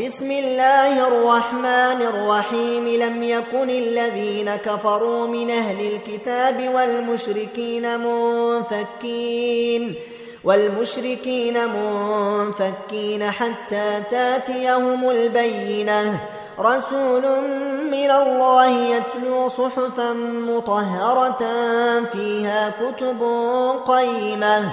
بسم الله الرحمن الرحيم. لم يكن الذين كفروا من أهل الكتاب والمشركين منفكين والمشركين منفكين حتى تأتيهم البينة. رسول من الله يتلو صحفا مطهرة فيها كتب قيمة.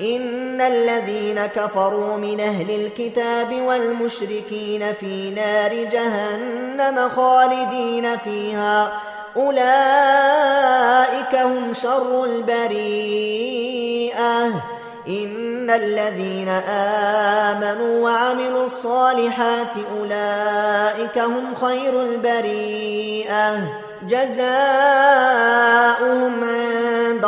إن الذين كفروا من أهل الكتاب والمشركين في نار جهنم خالدين فيها. أولئك هم شر البريئة. إن الذين آمنوا وعملوا الصالحات أولئك هم خير البريئة. جزاؤهم عند